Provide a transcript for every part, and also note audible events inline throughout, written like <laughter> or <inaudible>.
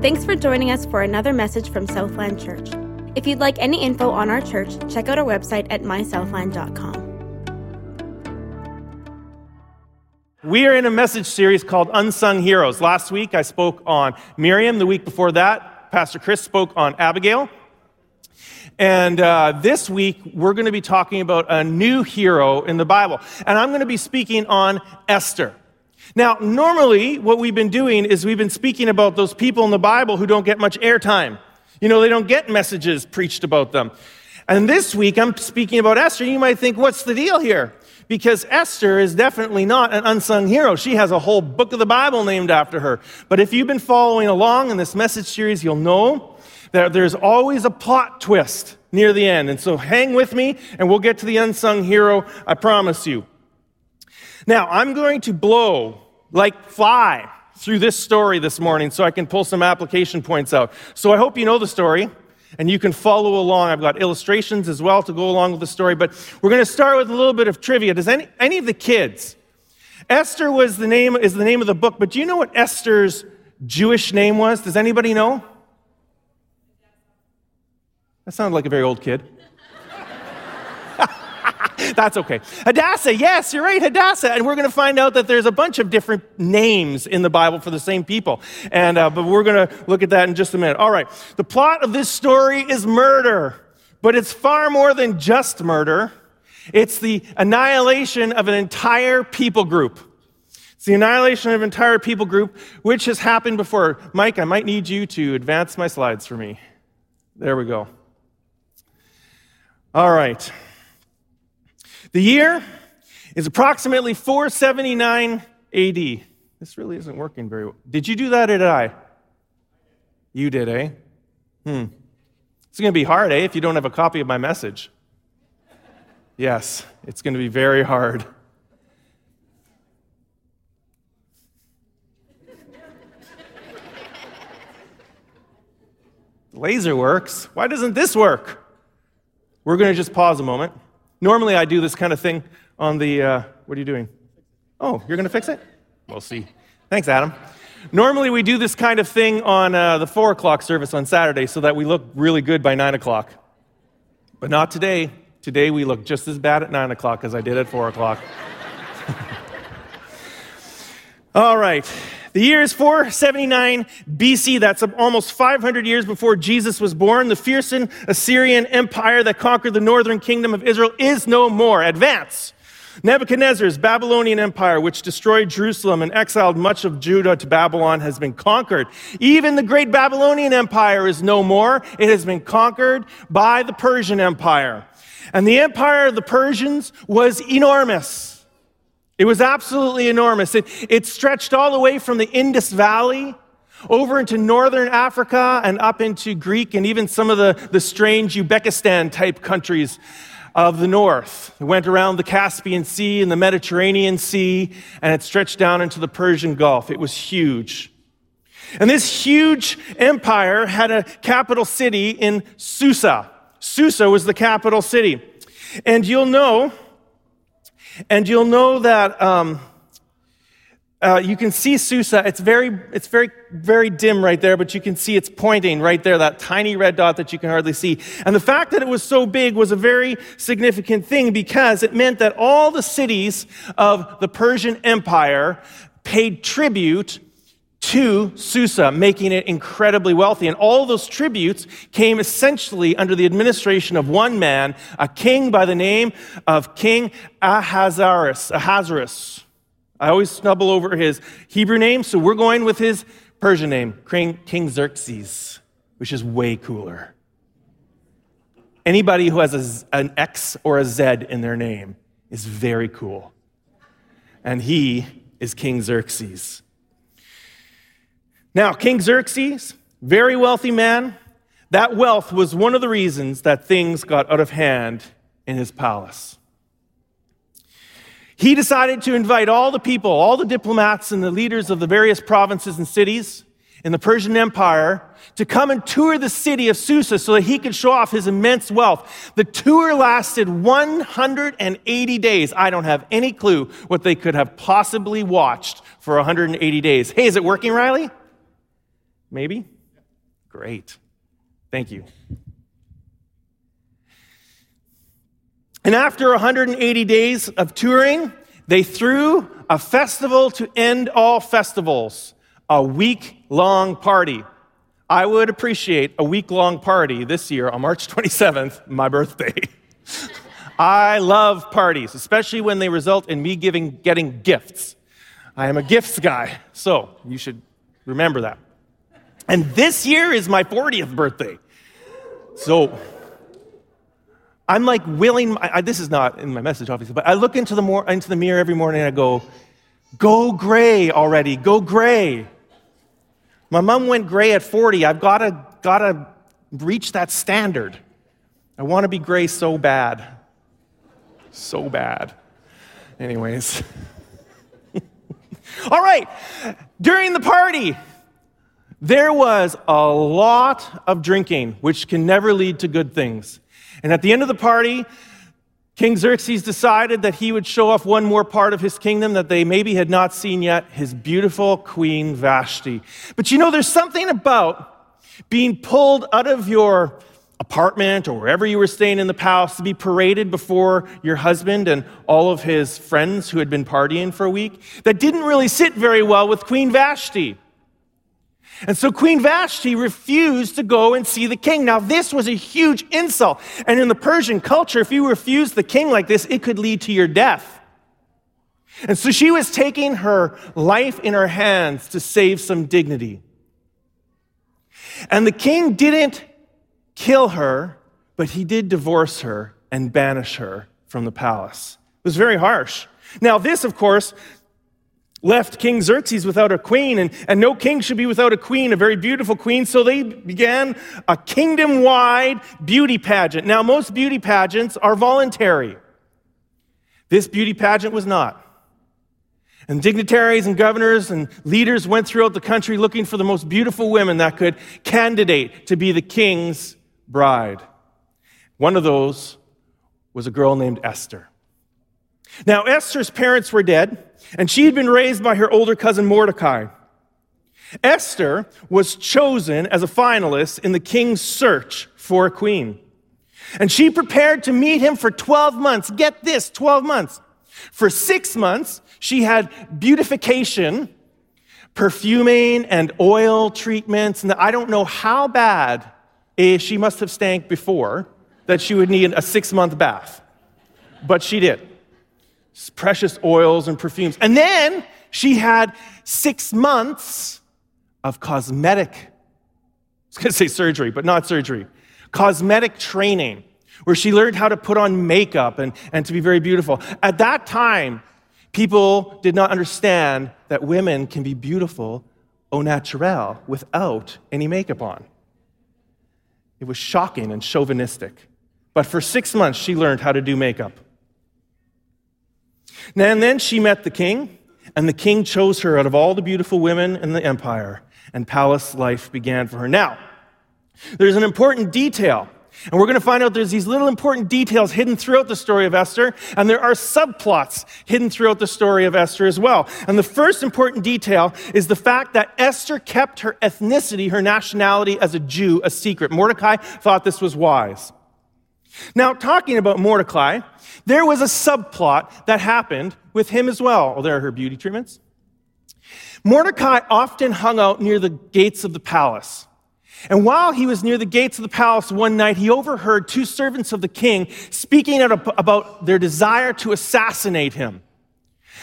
Thanks for joining us for another message from Southland Church. If you'd like any info on our church, check out our website at mysouthland.com. We are in a message series called Unsung Heroes. Last week I spoke on Miriam. The week before that, Pastor Chris spoke on Abigail. And uh, this week we're going to be talking about a new hero in the Bible. And I'm going to be speaking on Esther. Now, normally what we've been doing is we've been speaking about those people in the Bible who don't get much airtime. You know, they don't get messages preached about them. And this week I'm speaking about Esther. You might think, what's the deal here? because Esther is definitely not an unsung hero. She has a whole book of the Bible named after her. But if you've been following along in this message series, you'll know that there's always a plot twist near the end. And so hang with me and we'll get to the unsung hero, I promise you. Now, I'm going to blow like fly through this story this morning so I can pull some application points out. So I hope you know the story and you can follow along. I've got illustrations as well to go along with the story, but we're going to start with a little bit of trivia. Does any, any of the kids? Esther was the name, is the name of the book, but do you know what Esther's Jewish name was? Does anybody know? That sounded like a very old kid. <laughs> That's okay. Hadassah, yes, you're right, Hadassah. And we're going to find out that there's a bunch of different names in the Bible for the same people. And, uh, but we're going to look at that in just a minute. All right. The plot of this story is murder, but it's far more than just murder. It's the annihilation of an entire people group. It's the annihilation of an entire people group, which has happened before. Mike, I might need you to advance my slides for me. There we go. All right. The year is approximately 479 AD. This really isn't working very well. Did you do that or did I? You did, eh? Hmm. It's going to be hard, eh, if you don't have a copy of my message. Yes, it's going to be very hard. laser works. Why doesn't this work? We're going to just pause a moment. Normally, I do this kind of thing on the. Uh, what are you doing? Oh, you're going to fix it? We'll see. Thanks, Adam. Normally, we do this kind of thing on uh, the 4 o'clock service on Saturday so that we look really good by 9 o'clock. But not today. Today, we look just as bad at 9 o'clock as I did at 4 o'clock. <laughs> All right. The year is 479 BC. That's almost 500 years before Jesus was born. The fearsome Assyrian empire that conquered the northern kingdom of Israel is no more. Advance. Nebuchadnezzar's Babylonian empire, which destroyed Jerusalem and exiled much of Judah to Babylon, has been conquered. Even the great Babylonian empire is no more. It has been conquered by the Persian empire. And the empire of the Persians was enormous. It was absolutely enormous. It, it stretched all the way from the Indus Valley over into northern Africa and up into Greek and even some of the, the strange Uzbekistan type countries of the north. It went around the Caspian Sea and the Mediterranean Sea, and it stretched down into the Persian Gulf. It was huge. And this huge empire had a capital city in Susa. Susa was the capital city. And you'll know and you'll know that um, uh, you can see Susa. It's very, it's very, very dim right there, but you can see it's pointing right there, that tiny red dot that you can hardly see. And the fact that it was so big was a very significant thing because it meant that all the cities of the Persian Empire paid tribute to Susa, making it incredibly wealthy. And all those tributes came essentially under the administration of one man, a king by the name of King Ahasuerus. Ahasuerus. I always snubble over his Hebrew name, so we're going with his Persian name, King Xerxes, which is way cooler. Anybody who has a, an X or a Z in their name is very cool. And he is King Xerxes. Now, King Xerxes, very wealthy man, that wealth was one of the reasons that things got out of hand in his palace. He decided to invite all the people, all the diplomats and the leaders of the various provinces and cities in the Persian Empire to come and tour the city of Susa so that he could show off his immense wealth. The tour lasted 180 days. I don't have any clue what they could have possibly watched for 180 days. Hey, is it working, Riley? Maybe? Great. Thank you. And after 180 days of touring, they threw a festival to end all festivals, a week long party. I would appreciate a week long party this year on March 27th, my birthday. <laughs> I love parties, especially when they result in me giving, getting gifts. I am a gifts guy, so you should remember that. And this year is my 40th birthday. So I'm like willing, I, this is not in my message, obviously, but I look into the, more, into the mirror every morning and I go, go gray already, go gray. My mom went gray at 40. I've got to, got to reach that standard. I want to be gray so bad. So bad. Anyways. <laughs> All right. During the party, there was a lot of drinking, which can never lead to good things. And at the end of the party, King Xerxes decided that he would show off one more part of his kingdom that they maybe had not seen yet his beautiful queen Vashti. But you know, there's something about being pulled out of your apartment or wherever you were staying in the palace to be paraded before your husband and all of his friends who had been partying for a week that didn't really sit very well with Queen Vashti. And so Queen Vashti refused to go and see the king. Now, this was a huge insult. And in the Persian culture, if you refused the king like this, it could lead to your death. And so she was taking her life in her hands to save some dignity. And the king didn't kill her, but he did divorce her and banish her from the palace. It was very harsh. Now, this, of course, left King Xerxes without a queen, and, and no king should be without a queen, a very beautiful queen. So they began a kingdom wide beauty pageant. Now, most beauty pageants are voluntary. This beauty pageant was not. And dignitaries and governors and leaders went throughout the country looking for the most beautiful women that could candidate to be the king's bride. One of those was a girl named Esther. Now, Esther's parents were dead, and she had been raised by her older cousin Mordecai. Esther was chosen as a finalist in the king's search for a queen. And she prepared to meet him for 12 months. Get this 12 months. For six months, she had beautification, perfuming, and oil treatments. And I don't know how bad she must have stank before that she would need a six month bath. But she did precious oils and perfumes. And then she had six months of cosmetic, I was to say surgery, but not surgery, cosmetic training, where she learned how to put on makeup and, and to be very beautiful. At that time, people did not understand that women can be beautiful au naturel without any makeup on. It was shocking and chauvinistic. But for six months, she learned how to do makeup. And then she met the king, and the king chose her out of all the beautiful women in the empire, and palace life began for her. Now, there's an important detail. And we're going to find out there's these little important details hidden throughout the story of Esther, and there are subplots hidden throughout the story of Esther as well. And the first important detail is the fact that Esther kept her ethnicity, her nationality as a Jew, a secret. Mordecai thought this was wise. Now, talking about Mordecai, there was a subplot that happened with him as well. Oh, there are her beauty treatments. Mordecai often hung out near the gates of the palace. And while he was near the gates of the palace one night, he overheard two servants of the king speaking about their desire to assassinate him.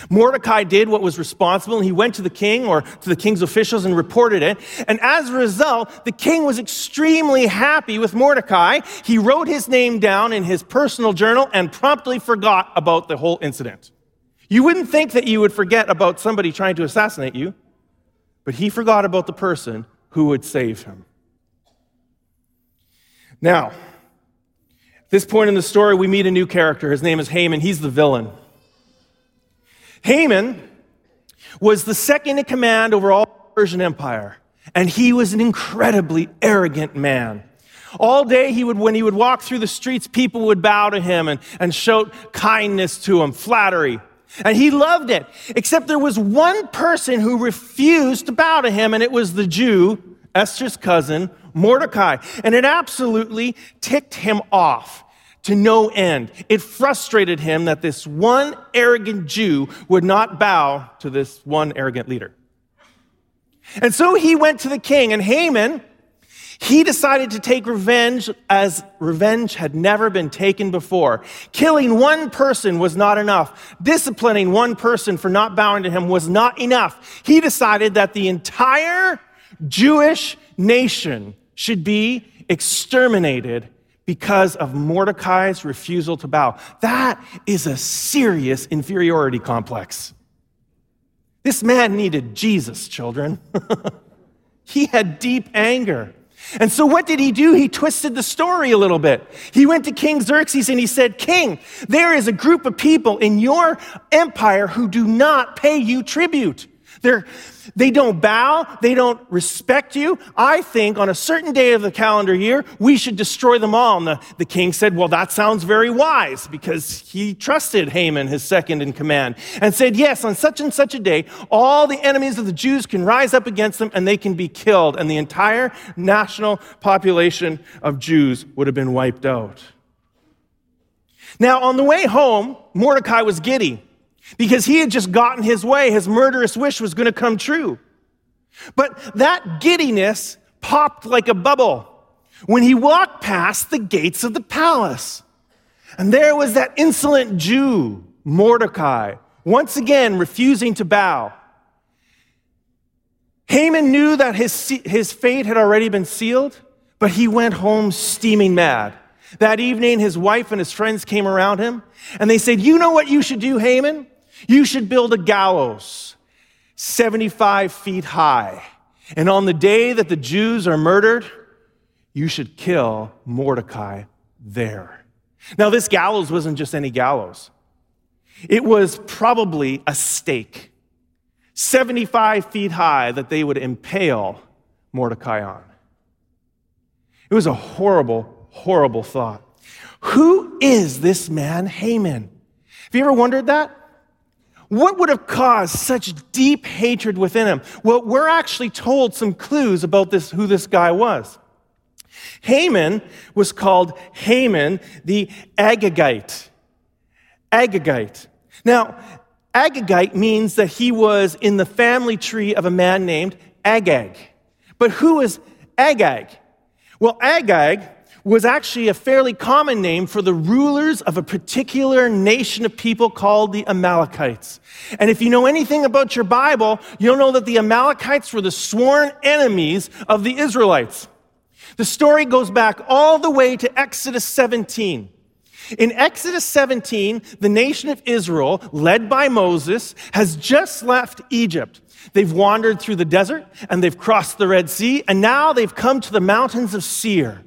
Mordecai did what was responsible and he went to the king or to the king's officials and reported it. And as a result, the king was extremely happy with Mordecai. He wrote his name down in his personal journal and promptly forgot about the whole incident. You wouldn't think that you would forget about somebody trying to assassinate you, but he forgot about the person who would save him. Now, at this point in the story, we meet a new character. His name is Haman. He's the villain. Haman was the second in command over all the Persian Empire, and he was an incredibly arrogant man. All day he would, when he would walk through the streets, people would bow to him and, and show kindness to him, flattery. And he loved it. Except there was one person who refused to bow to him, and it was the Jew, Esther's cousin, Mordecai. And it absolutely ticked him off to no end. It frustrated him that this one arrogant Jew would not bow to this one arrogant leader. And so he went to the king, and Haman, he decided to take revenge as revenge had never been taken before. Killing one person was not enough. Disciplining one person for not bowing to him was not enough. He decided that the entire Jewish nation should be exterminated because of Mordecai's refusal to bow. That is a serious inferiority complex. This man needed Jesus, children. <laughs> he had deep anger. And so, what did he do? He twisted the story a little bit. He went to King Xerxes and he said, King, there is a group of people in your empire who do not pay you tribute. They're, they don't bow. They don't respect you. I think on a certain day of the calendar year, we should destroy them all. And the, the king said, Well, that sounds very wise because he trusted Haman, his second in command, and said, Yes, on such and such a day, all the enemies of the Jews can rise up against them and they can be killed. And the entire national population of Jews would have been wiped out. Now, on the way home, Mordecai was giddy because he had just gotten his way. His murderous wish was going to come true. But that giddiness popped like a bubble when he walked past the gates of the palace. And there was that insolent Jew, Mordecai, once again refusing to bow. Haman knew that his, his fate had already been sealed, but he went home steaming mad. That evening, his wife and his friends came around him, and they said, You know what you should do, Haman? You should build a gallows 75 feet high. And on the day that the Jews are murdered, you should kill Mordecai there. Now, this gallows wasn't just any gallows, it was probably a stake 75 feet high that they would impale Mordecai on. It was a horrible, horrible thought. Who is this man, Haman? Have you ever wondered that? What would have caused such deep hatred within him? Well, we're actually told some clues about this, who this guy was. Haman was called Haman the Agagite. Agagite. Now, Agagite means that he was in the family tree of a man named Agag. But who is Agag? Well, Agag was actually a fairly common name for the rulers of a particular nation of people called the Amalekites. And if you know anything about your Bible, you'll know that the Amalekites were the sworn enemies of the Israelites. The story goes back all the way to Exodus 17. In Exodus 17, the nation of Israel, led by Moses, has just left Egypt. They've wandered through the desert and they've crossed the Red Sea, and now they've come to the mountains of Seir.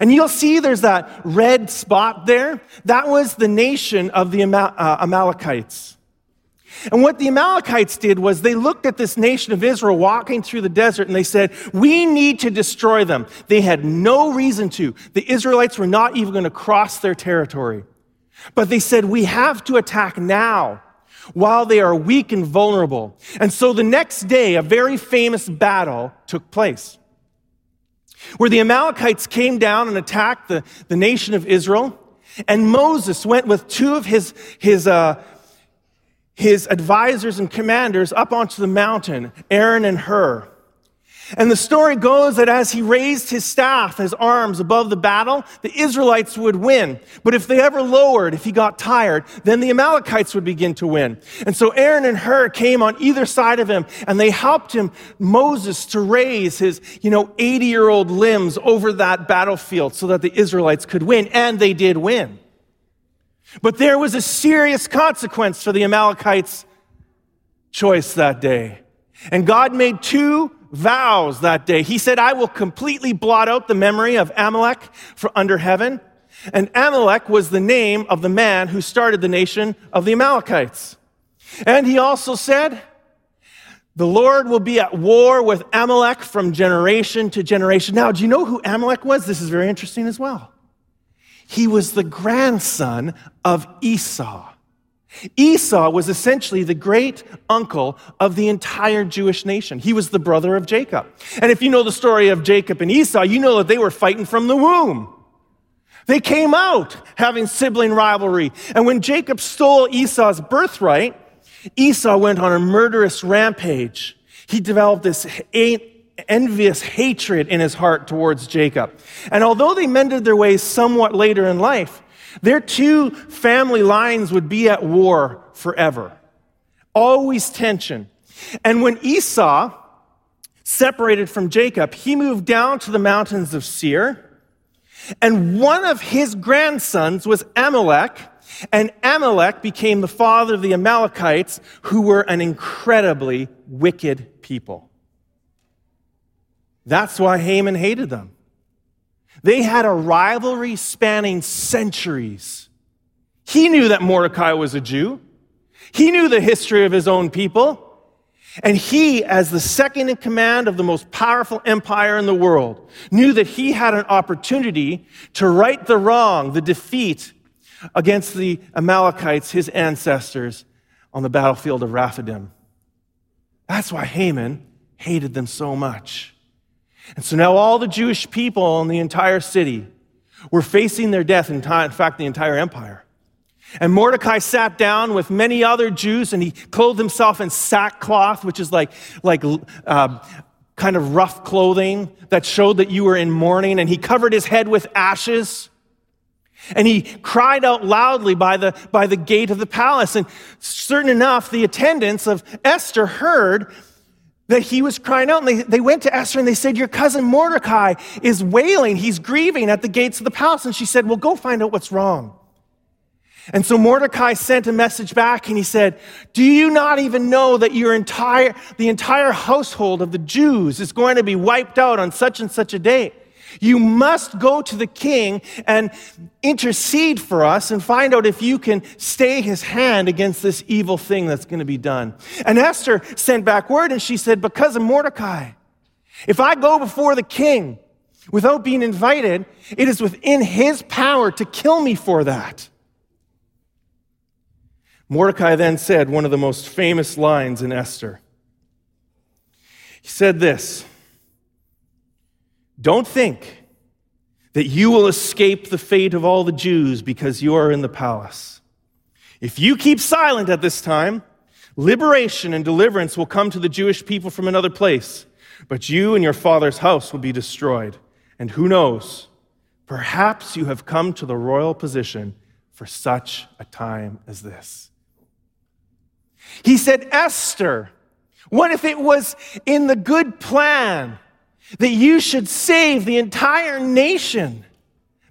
And you'll see there's that red spot there. That was the nation of the uh, Amalekites. And what the Amalekites did was they looked at this nation of Israel walking through the desert and they said, We need to destroy them. They had no reason to. The Israelites were not even going to cross their territory. But they said, We have to attack now while they are weak and vulnerable. And so the next day, a very famous battle took place where the Amalekites came down and attacked the, the nation of Israel. And Moses went with two of his, his, uh, his advisors and commanders up onto the mountain, Aaron and Hur. And the story goes that as he raised his staff, his arms above the battle, the Israelites would win. But if they ever lowered, if he got tired, then the Amalekites would begin to win. And so Aaron and Hur came on either side of him and they helped him, Moses, to raise his, you know, 80 year old limbs over that battlefield so that the Israelites could win. And they did win. But there was a serious consequence for the Amalekites' choice that day. And God made two vows that day. He said, I will completely blot out the memory of Amalek from under heaven. And Amalek was the name of the man who started the nation of the Amalekites. And he also said, the Lord will be at war with Amalek from generation to generation. Now, do you know who Amalek was? This is very interesting as well. He was the grandson of Esau. Esau was essentially the great uncle of the entire Jewish nation. He was the brother of Jacob. And if you know the story of Jacob and Esau, you know that they were fighting from the womb. They came out having sibling rivalry. And when Jacob stole Esau's birthright, Esau went on a murderous rampage. He developed this envious hatred in his heart towards Jacob. And although they mended their ways somewhat later in life, their two family lines would be at war forever. Always tension. And when Esau separated from Jacob, he moved down to the mountains of Seir. And one of his grandsons was Amalek. And Amalek became the father of the Amalekites, who were an incredibly wicked people. That's why Haman hated them. They had a rivalry spanning centuries. He knew that Mordecai was a Jew. He knew the history of his own people. And he, as the second in command of the most powerful empire in the world, knew that he had an opportunity to right the wrong, the defeat against the Amalekites, his ancestors, on the battlefield of Rephidim. That's why Haman hated them so much. And so now all the Jewish people in the entire city were facing their death, in, fact, the entire empire. And Mordecai sat down with many other Jews and he clothed himself in sackcloth, which is like, like uh, kind of rough clothing that showed that you were in mourning. And he covered his head with ashes. And he cried out loudly by the, by the gate of the palace. And certain enough, the attendants of Esther heard that he was crying out. And they, they went to Esther and they said, Your cousin Mordecai is wailing. He's grieving at the gates of the palace. And she said, Well, go find out what's wrong. And so Mordecai sent a message back and he said, Do you not even know that your entire, the entire household of the Jews is going to be wiped out on such and such a day? You must go to the king and intercede for us and find out if you can stay his hand against this evil thing that's going to be done. And Esther sent back word and she said, Because of Mordecai, if I go before the king without being invited, it is within his power to kill me for that. Mordecai then said one of the most famous lines in Esther. He said this don't think that you will escape the fate of all the Jews because you are in the palace. If you keep silent at this time, liberation and deliverance will come to the Jewish people from another place, but you and your father's house will be destroyed. And who knows? Perhaps you have come to the royal position for such a time as this. He said, Esther, what if it was in the good plan that you should save the entire nation.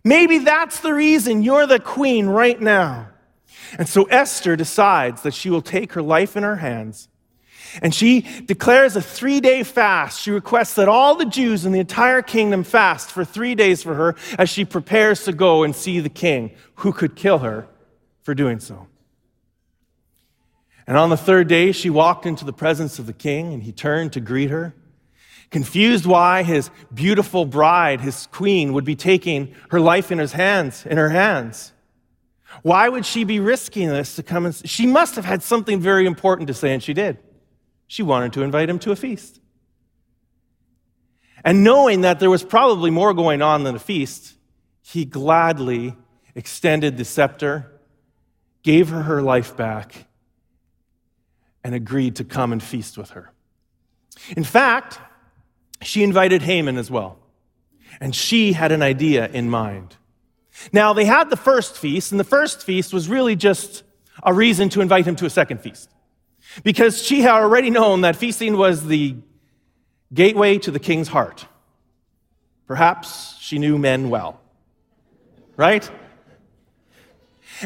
Maybe that's the reason you're the queen right now. And so Esther decides that she will take her life in her hands. And she declares a three day fast. She requests that all the Jews in the entire kingdom fast for three days for her as she prepares to go and see the king who could kill her for doing so. And on the third day, she walked into the presence of the king and he turned to greet her confused why his beautiful bride, his queen, would be taking her life in his hands, in her hands. Why would she be risking this to come and she must have had something very important to say, and she did. She wanted to invite him to a feast. And knowing that there was probably more going on than a feast, he gladly extended the scepter, gave her her life back, and agreed to come and feast with her. In fact, she invited Haman as well. And she had an idea in mind. Now, they had the first feast, and the first feast was really just a reason to invite him to a second feast. Because she had already known that feasting was the gateway to the king's heart. Perhaps she knew men well. Right?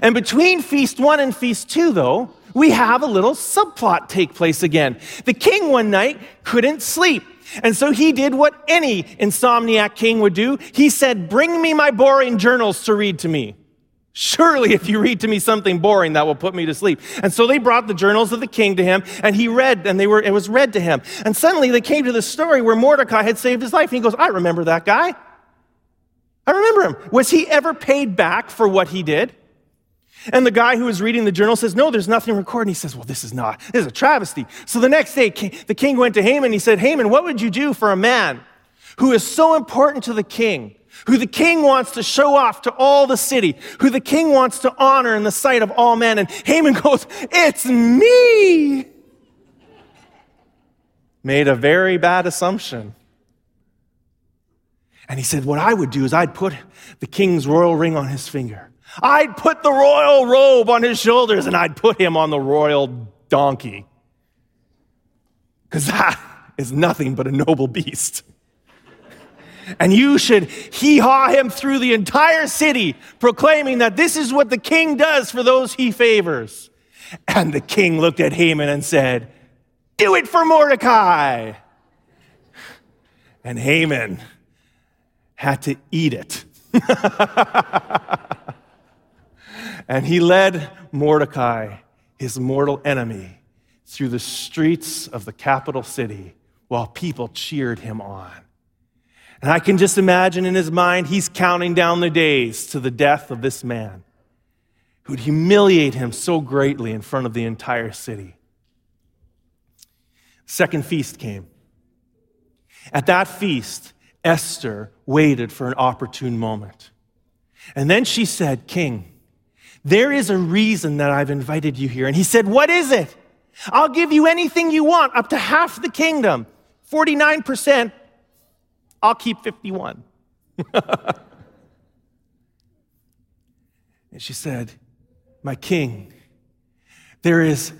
And between feast one and feast two, though, we have a little subplot take place again. The king one night couldn't sleep. And so he did what any insomniac king would do. He said, Bring me my boring journals to read to me. Surely, if you read to me something boring, that will put me to sleep. And so they brought the journals of the king to him, and he read, and they were, it was read to him. And suddenly they came to the story where Mordecai had saved his life. And he goes, I remember that guy. I remember him. Was he ever paid back for what he did? And the guy who was reading the journal says, No, there's nothing recorded. And he says, Well, this is not, this is a travesty. So the next day, the king went to Haman. He said, Haman, what would you do for a man who is so important to the king, who the king wants to show off to all the city, who the king wants to honor in the sight of all men? And Haman <laughs> goes, It's me. Made a very bad assumption. And he said, What I would do is I'd put the king's royal ring on his finger. I'd put the royal robe on his shoulders and I'd put him on the royal donkey. Because that is nothing but a noble beast. And you should hee haw him through the entire city, proclaiming that this is what the king does for those he favors. And the king looked at Haman and said, Do it for Mordecai. And Haman had to eat it. <laughs> and he led Mordecai, his mortal enemy, through the streets of the capital city while people cheered him on. And I can just imagine in his mind, he's counting down the days to the death of this man who'd humiliate him so greatly in front of the entire city. Second feast came. At that feast, Esther waited for an opportune moment. And then she said, King, there is a reason that I've invited you here. And he said, What is it? I'll give you anything you want, up to half the kingdom. 49%, I'll keep 51. <laughs> and she said, My king, there is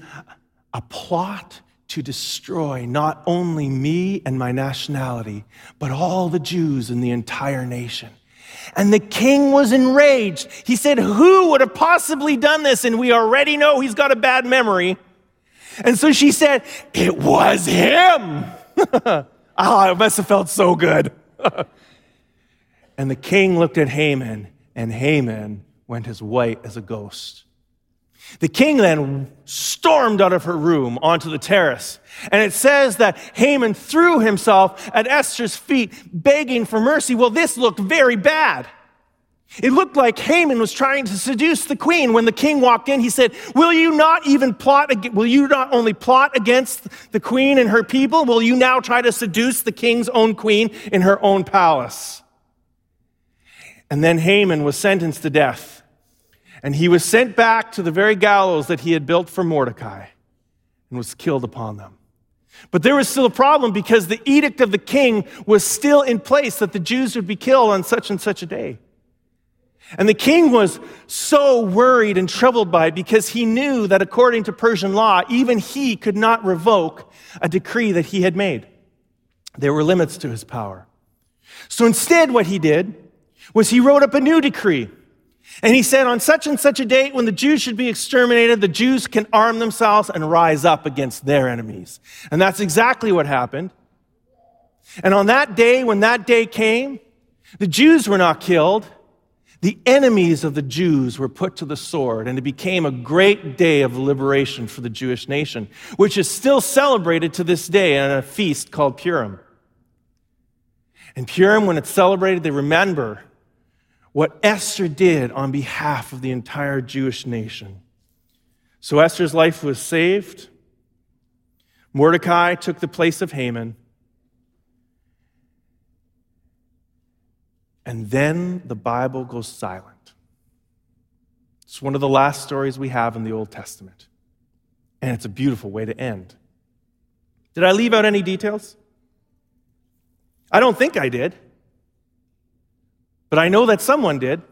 a plot to destroy not only me and my nationality, but all the Jews in the entire nation. And the king was enraged. He said, Who would have possibly done this? And we already know he's got a bad memory. And so she said, It was him. oh, <laughs> it must have felt so good. <laughs> and the king looked at Haman, and Haman went as white as a ghost. The king then stormed out of her room onto the terrace. And it says that Haman threw himself at Esther's feet, begging for mercy. Well, this looked very bad. It looked like Haman was trying to seduce the queen. When the king walked in, he said, Will you not even plot, will you not only plot against the queen and her people? Will you now try to seduce the king's own queen in her own palace? And then Haman was sentenced to death. And he was sent back to the very gallows that he had built for Mordecai and was killed upon them. But there was still a problem because the edict of the king was still in place that the Jews would be killed on such and such a day. And the king was so worried and troubled by it because he knew that according to Persian law, even he could not revoke a decree that he had made. There were limits to his power. So instead, what he did was he wrote up a new decree and he said, on such and such a date when the Jews should be exterminated, the Jews can arm themselves and rise up against their enemies. And that's exactly what happened. And on that day, when that day came, the Jews were not killed. The enemies of the Jews were put to the sword, and it became a great day of liberation for the Jewish nation, which is still celebrated to this day in a feast called Purim. And Purim, when it's celebrated, they remember what Esther did on behalf of the entire Jewish nation. So Esther's life was saved. Mordecai took the place of Haman. And then the Bible goes silent. It's one of the last stories we have in the Old Testament. And it's a beautiful way to end. Did I leave out any details? I don't think I did but I know that someone did.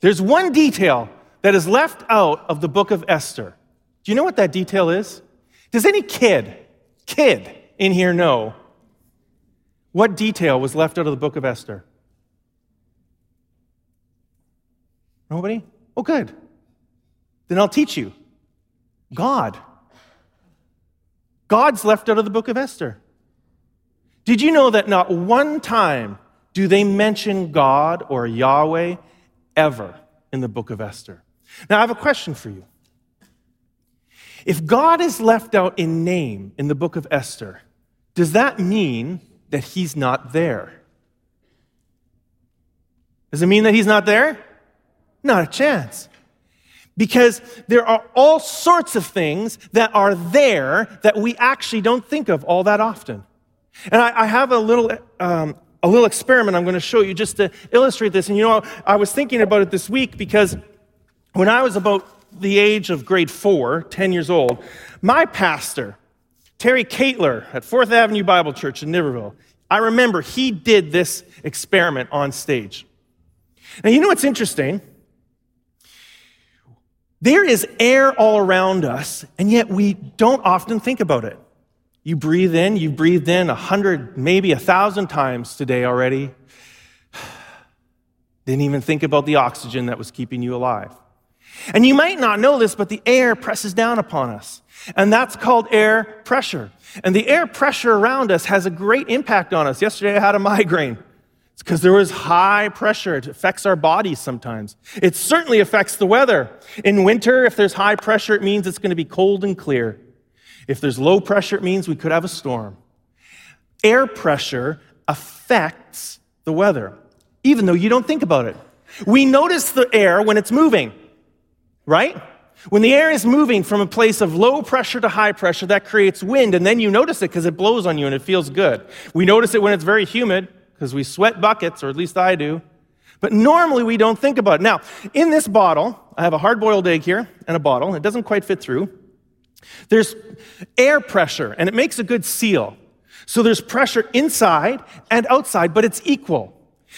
There's one detail that is left out of the book of Esther. Do you know what that detail is? Does any kid, kid in here know what detail was left out of the book of Esther? Nobody? Oh, good. Then I'll teach you. God. God's left out of the book of Esther. Did you know that not one time do they mention God or Yahweh ever in the book of Esther? Now, I have a question for you. If God is left out in name in the book of Esther, does that mean that he's not there? Does it mean that he's not there? Not a chance. Because there are all sorts of things that are there that we actually don't think of all that often. And I, I have a little, um, a little experiment I'm going to show you just to illustrate this. And you know, I was thinking about it this week because when I was about the age of grade four, 10 years old, my pastor, Terry Caitler at Fourth Avenue Bible Church in Niverville, I remember he did this experiment on stage. Now, you know what's interesting? There is air all around us, and yet we don't often think about it. You breathe in, you breathed in a hundred, maybe a thousand times today already. <sighs> Didn't even think about the oxygen that was keeping you alive. And you might not know this, but the air presses down upon us. And that's called air pressure. And the air pressure around us has a great impact on us. Yesterday I had a migraine. It's because there was high pressure. It affects our bodies sometimes. It certainly affects the weather. In winter, if there's high pressure, it means it's going to be cold and clear. If there's low pressure, it means we could have a storm. Air pressure affects the weather, even though you don't think about it. We notice the air when it's moving, right? When the air is moving from a place of low pressure to high pressure, that creates wind, and then you notice it because it blows on you and it feels good. We notice it when it's very humid because we sweat buckets, or at least I do. But normally we don't think about it. Now, in this bottle, I have a hard boiled egg here and a bottle. It doesn't quite fit through. There's air pressure, and it makes a good seal. So there's pressure inside and outside, but it's equal.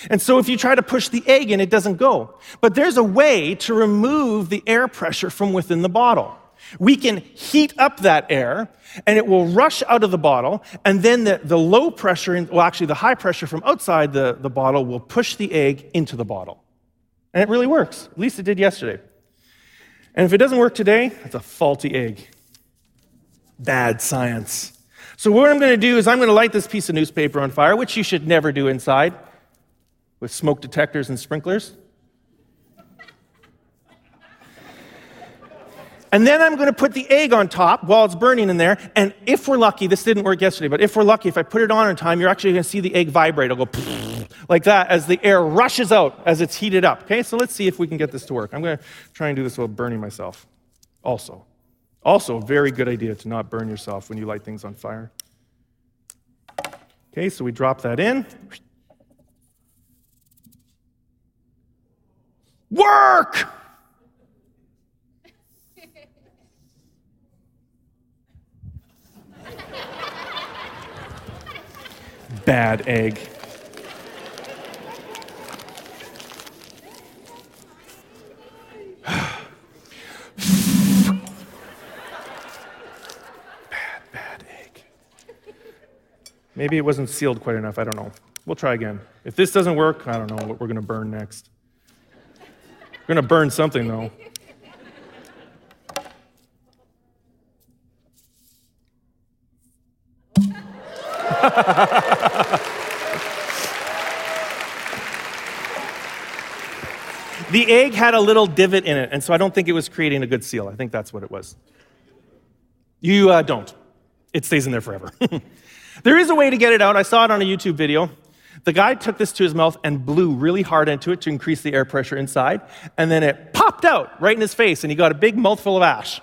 And so if you try to push the egg in, it doesn't go. But there's a way to remove the air pressure from within the bottle. We can heat up that air and it will rush out of the bottle. And then the, the low pressure, in, well, actually, the high pressure from outside the, the bottle will push the egg into the bottle. And it really works. At least it did yesterday. And if it doesn't work today, it's a faulty egg. Bad science. So, what I'm going to do is I'm going to light this piece of newspaper on fire, which you should never do inside with smoke detectors and sprinklers. And then I'm going to put the egg on top while it's burning in there. And if we're lucky, this didn't work yesterday, but if we're lucky, if I put it on in time, you're actually going to see the egg vibrate. It'll go <laughs> like that as the air rushes out as it's heated up. Okay, so let's see if we can get this to work. I'm going to try and do this while burning myself. Also, also, a very good idea to not burn yourself when you light things on fire. Okay, so we drop that in. Work! <laughs> Bad egg. Maybe it wasn't sealed quite enough. I don't know. We'll try again. If this doesn't work, I don't know what we're going to burn next. We're going to burn something, though. <laughs> the egg had a little divot in it, and so I don't think it was creating a good seal. I think that's what it was. You uh, don't. It stays in there forever. <laughs> there is a way to get it out. I saw it on a YouTube video. The guy took this to his mouth and blew really hard into it to increase the air pressure inside, and then it popped out right in his face, and he got a big mouthful of ash.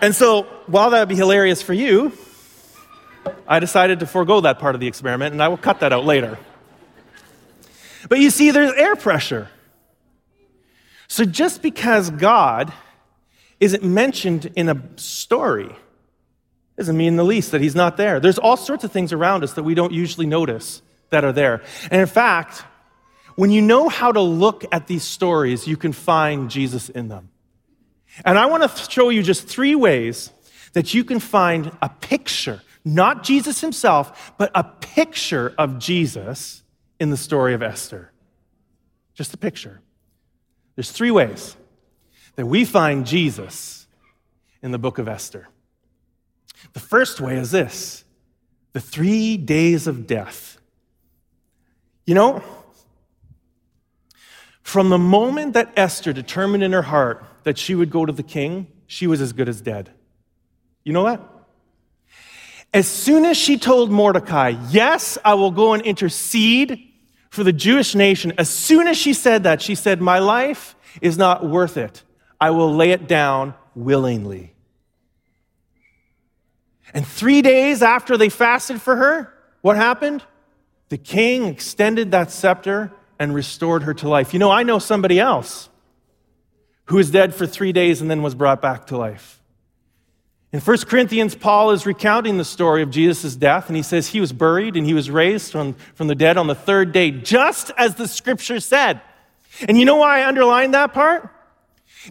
and so, while that would be hilarious for you, I decided to forego that part of the experiment, and I will cut that out later. But you see, there's air pressure. So just because God isn't mentioned in a story doesn't mean the least that he's not there. There's all sorts of things around us that we don't usually notice that are there. And in fact, when you know how to look at these stories, you can find Jesus in them. And I want to show you just three ways that you can find a picture, not Jesus himself, but a picture of Jesus in the story of Esther. Just a picture. There's three ways that we find Jesus in the book of Esther. The first way is this the three days of death. You know, from the moment that Esther determined in her heart that she would go to the king, she was as good as dead. You know that? As soon as she told Mordecai, Yes, I will go and intercede for the Jewish nation, as soon as she said that, she said, My life is not worth it. I will lay it down willingly. And three days after they fasted for her, what happened? The king extended that scepter and restored her to life. You know, I know somebody else who was dead for three days and then was brought back to life. In 1 Corinthians, Paul is recounting the story of Jesus' death, and he says he was buried and he was raised from, from the dead on the third day, just as the scripture said. And you know why I underlined that part?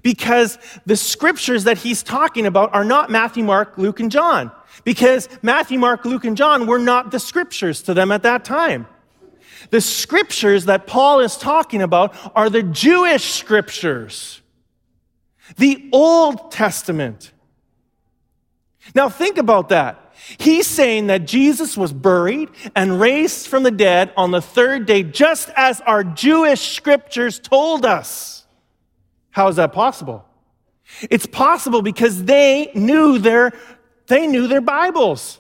Because the scriptures that he's talking about are not Matthew, Mark, Luke, and John. Because Matthew, Mark, Luke, and John were not the scriptures to them at that time. The scriptures that Paul is talking about are the Jewish scriptures, the Old Testament. Now, think about that. He's saying that Jesus was buried and raised from the dead on the third day, just as our Jewish scriptures told us. How is that possible? It's possible because they knew their, they knew their Bibles.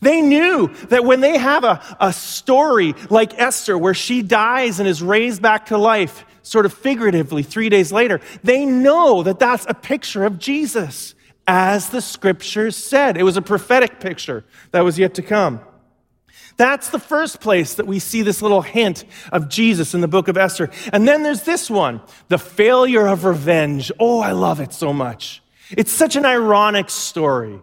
They knew that when they have a, a story like Esther, where she dies and is raised back to life, sort of figuratively, three days later, they know that that's a picture of Jesus as the scriptures said. It was a prophetic picture that was yet to come. That's the first place that we see this little hint of Jesus in the book of Esther. And then there's this one the failure of revenge. Oh, I love it so much. It's such an ironic story.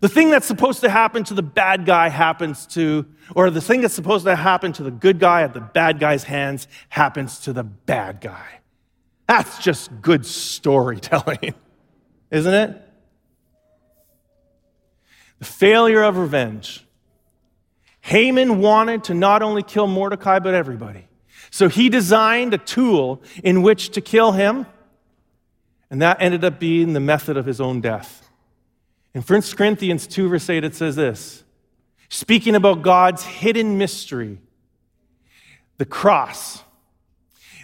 The thing that's supposed to happen to the bad guy happens to, or the thing that's supposed to happen to the good guy at the bad guy's hands happens to the bad guy. That's just good storytelling, <laughs> isn't it? The failure of revenge. Haman wanted to not only kill Mordecai, but everybody. So he designed a tool in which to kill him, and that ended up being the method of his own death. In 1 Corinthians 2, verse 8, it says this speaking about God's hidden mystery, the cross.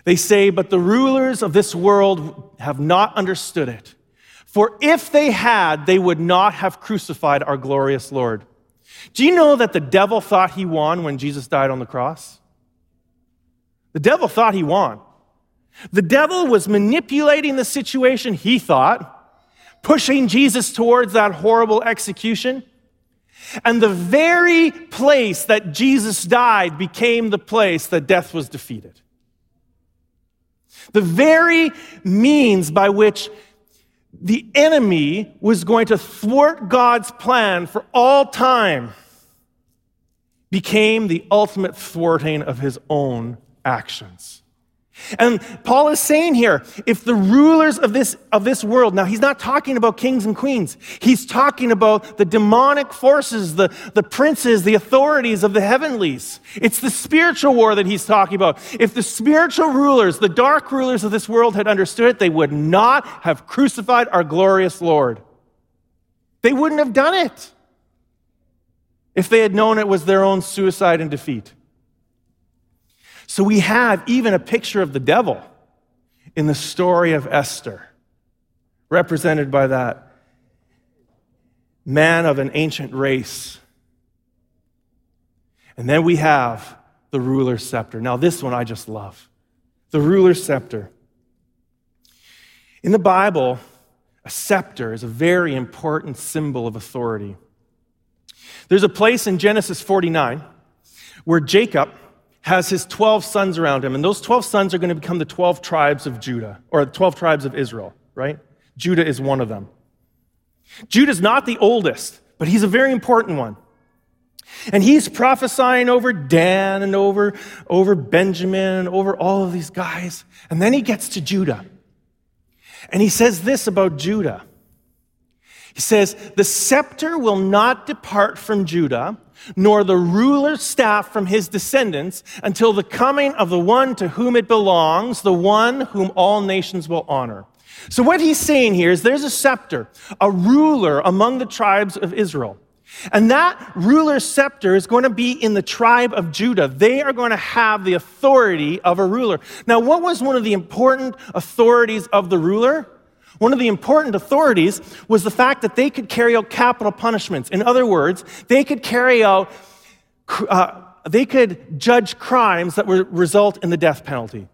They say, But the rulers of this world have not understood it. For if they had, they would not have crucified our glorious Lord. Do you know that the devil thought he won when Jesus died on the cross? The devil thought he won. The devil was manipulating the situation, he thought, pushing Jesus towards that horrible execution. And the very place that Jesus died became the place that death was defeated. The very means by which the enemy was going to thwart God's plan for all time became the ultimate thwarting of his own actions. And Paul is saying here, if the rulers of this, of this world, now he's not talking about kings and queens. He's talking about the demonic forces, the, the princes, the authorities of the heavenlies. It's the spiritual war that he's talking about. If the spiritual rulers, the dark rulers of this world had understood it, they would not have crucified our glorious Lord. They wouldn't have done it if they had known it was their own suicide and defeat. So we have even a picture of the devil in the story of Esther, represented by that man of an ancient race. And then we have the ruler's scepter. Now, this one I just love the ruler's scepter. In the Bible, a scepter is a very important symbol of authority. There's a place in Genesis 49 where Jacob has his 12 sons around him, and those 12 sons are going to become the 12 tribes of Judah, or the 12 tribes of Israel, right? Judah is one of them. Judah's not the oldest, but he's a very important one. And he's prophesying over Dan and over, over Benjamin and over all of these guys. And then he gets to Judah. And he says this about Judah. He says, The scepter will not depart from Judah, nor the ruler's staff from his descendants until the coming of the one to whom it belongs, the one whom all nations will honor. So, what he's saying here is there's a scepter, a ruler among the tribes of Israel. And that ruler's scepter is going to be in the tribe of Judah. They are going to have the authority of a ruler. Now, what was one of the important authorities of the ruler? One of the important authorities was the fact that they could carry out capital punishments. In other words, they could carry out, uh, they could judge crimes that would result in the death penalty.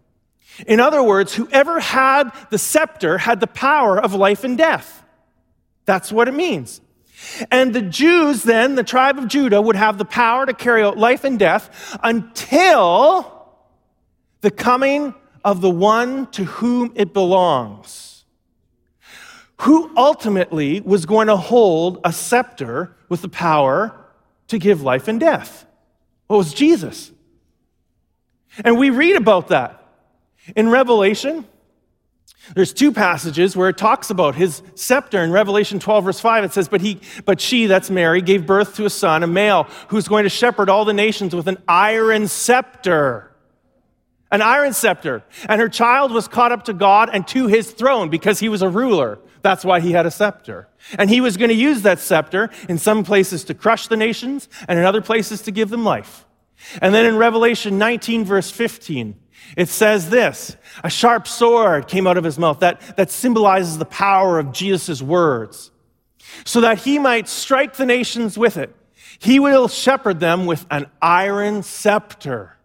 In other words, whoever had the scepter had the power of life and death. That's what it means. And the Jews, then, the tribe of Judah, would have the power to carry out life and death until the coming of the one to whom it belongs, who ultimately was going to hold a scepter with the power to give life and death. Well, it was Jesus. And we read about that in Revelation. There's two passages where it talks about his scepter. In Revelation 12, verse 5, it says, But he, but she, that's Mary, gave birth to a son, a male, who's going to shepherd all the nations with an iron scepter. An iron scepter. And her child was caught up to God and to his throne because he was a ruler. That's why he had a scepter. And he was going to use that scepter in some places to crush the nations and in other places to give them life. And then in Revelation 19, verse 15, it says this a sharp sword came out of his mouth. That, that symbolizes the power of Jesus' words. So that he might strike the nations with it. He will shepherd them with an iron scepter.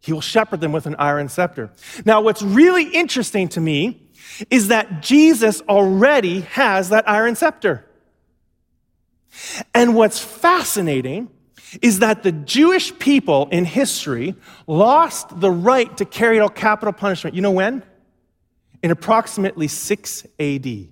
He will shepherd them with an iron scepter. Now, what's really interesting to me is that Jesus already has that iron scepter. And what's fascinating is that the Jewish people in history lost the right to carry out capital punishment. You know when? In approximately 6 AD.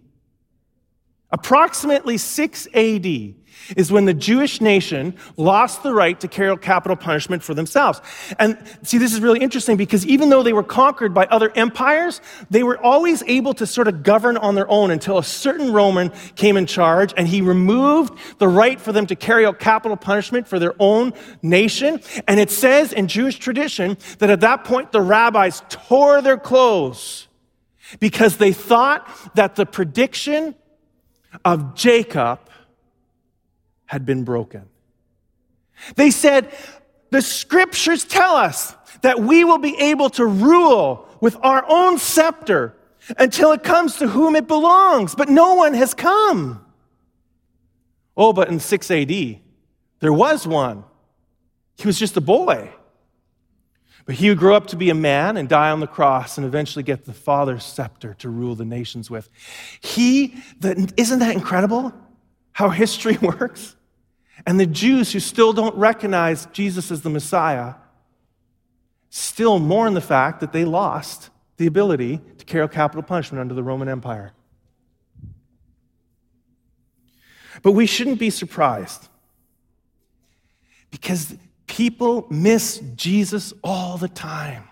Approximately 6 AD is when the Jewish nation lost the right to carry out capital punishment for themselves. And see, this is really interesting because even though they were conquered by other empires, they were always able to sort of govern on their own until a certain Roman came in charge and he removed the right for them to carry out capital punishment for their own nation. And it says in Jewish tradition that at that point the rabbis tore their clothes because they thought that the prediction of Jacob had been broken. They said, The scriptures tell us that we will be able to rule with our own scepter until it comes to whom it belongs, but no one has come. Oh, but in 6 AD, there was one. He was just a boy. But he would grow up to be a man and die on the cross and eventually get the Father's scepter to rule the nations with. He, the, isn't that incredible how history <laughs> works? And the Jews who still don't recognize Jesus as the Messiah still mourn the fact that they lost the ability to carry capital punishment under the Roman Empire. But we shouldn't be surprised because people miss Jesus all the time.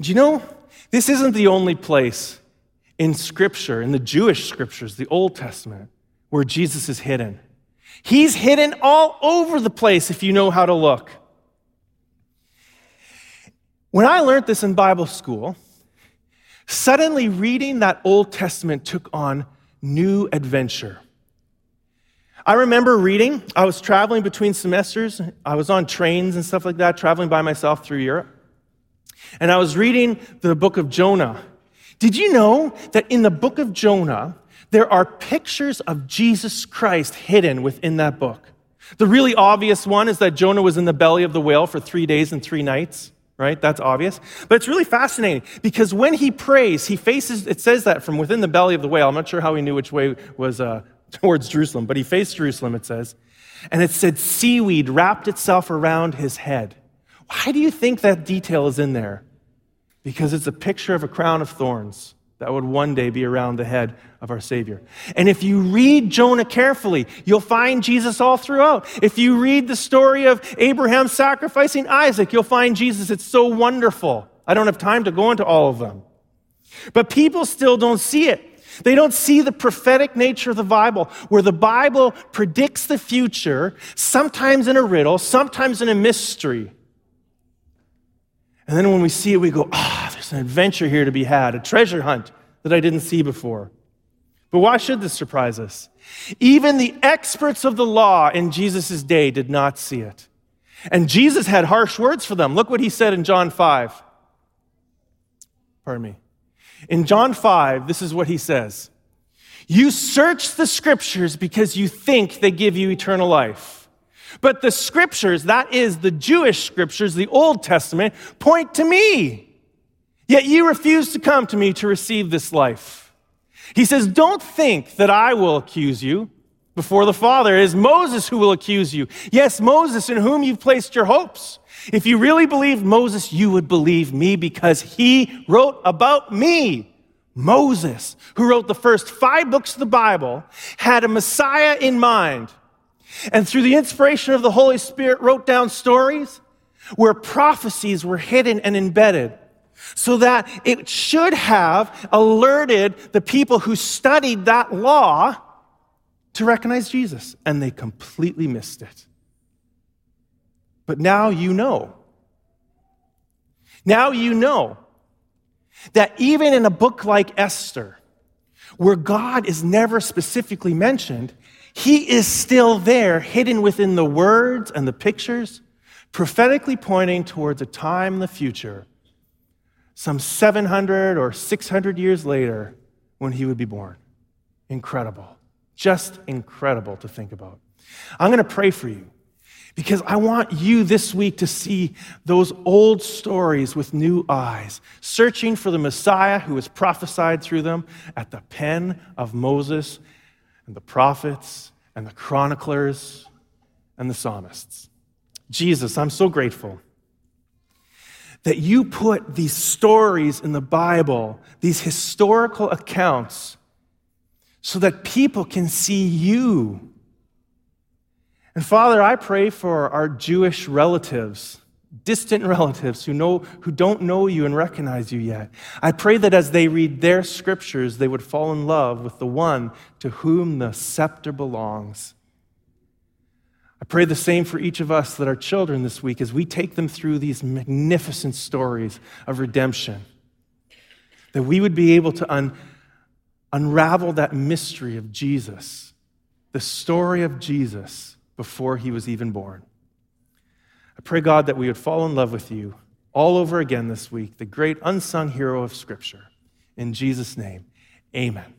Do you know, this isn't the only place in Scripture, in the Jewish Scriptures, the Old Testament, where Jesus is hidden. He's hidden all over the place if you know how to look. When I learned this in Bible school, suddenly reading that Old Testament took on new adventure. I remember reading, I was traveling between semesters, I was on trains and stuff like that, traveling by myself through Europe. And I was reading the book of Jonah. Did you know that in the book of Jonah, there are pictures of Jesus Christ hidden within that book. The really obvious one is that Jonah was in the belly of the whale for three days and three nights, right? That's obvious. But it's really fascinating because when he prays, he faces, it says that from within the belly of the whale. I'm not sure how he knew which way was uh, <laughs> towards Jerusalem, but he faced Jerusalem, it says. And it said seaweed wrapped itself around his head. Why do you think that detail is in there? Because it's a picture of a crown of thorns that would one day be around the head of our Savior. And if you read Jonah carefully, you'll find Jesus all throughout. If you read the story of Abraham sacrificing Isaac, you'll find Jesus. It's so wonderful. I don't have time to go into all of them. But people still don't see it. They don't see the prophetic nature of the Bible, where the Bible predicts the future, sometimes in a riddle, sometimes in a mystery. And then when we see it, we go, ah, oh, there's an adventure here to be had, a treasure hunt that I didn't see before. But why should this surprise us? Even the experts of the law in Jesus' day did not see it. And Jesus had harsh words for them. Look what he said in John 5. Pardon me. In John 5, this is what he says You search the scriptures because you think they give you eternal life. But the scriptures, that is the Jewish scriptures, the Old Testament, point to me. Yet you refuse to come to me to receive this life. He says, Don't think that I will accuse you before the Father. It is Moses who will accuse you. Yes, Moses, in whom you've placed your hopes. If you really believed Moses, you would believe me because he wrote about me. Moses, who wrote the first five books of the Bible, had a Messiah in mind. And through the inspiration of the Holy Spirit, wrote down stories where prophecies were hidden and embedded so that it should have alerted the people who studied that law to recognize Jesus. And they completely missed it. But now you know. Now you know that even in a book like Esther, where God is never specifically mentioned, he is still there, hidden within the words and the pictures, prophetically pointing towards a time in the future, some 700 or 600 years later, when he would be born. Incredible. Just incredible to think about. I'm going to pray for you because I want you this week to see those old stories with new eyes, searching for the Messiah who was prophesied through them at the pen of Moses and the prophets and the chroniclers and the psalmists. Jesus, I'm so grateful that you put these stories in the Bible, these historical accounts, so that people can see you and Father, I pray for our Jewish relatives, distant relatives who, know, who don't know you and recognize you yet. I pray that as they read their scriptures, they would fall in love with the one to whom the scepter belongs. I pray the same for each of us that our children this week as we take them through these magnificent stories of redemption, that we would be able to un- unravel that mystery of Jesus, the story of Jesus before he was even born. I pray, God, that we would fall in love with you all over again this week, the great unsung hero of Scripture. In Jesus' name, amen.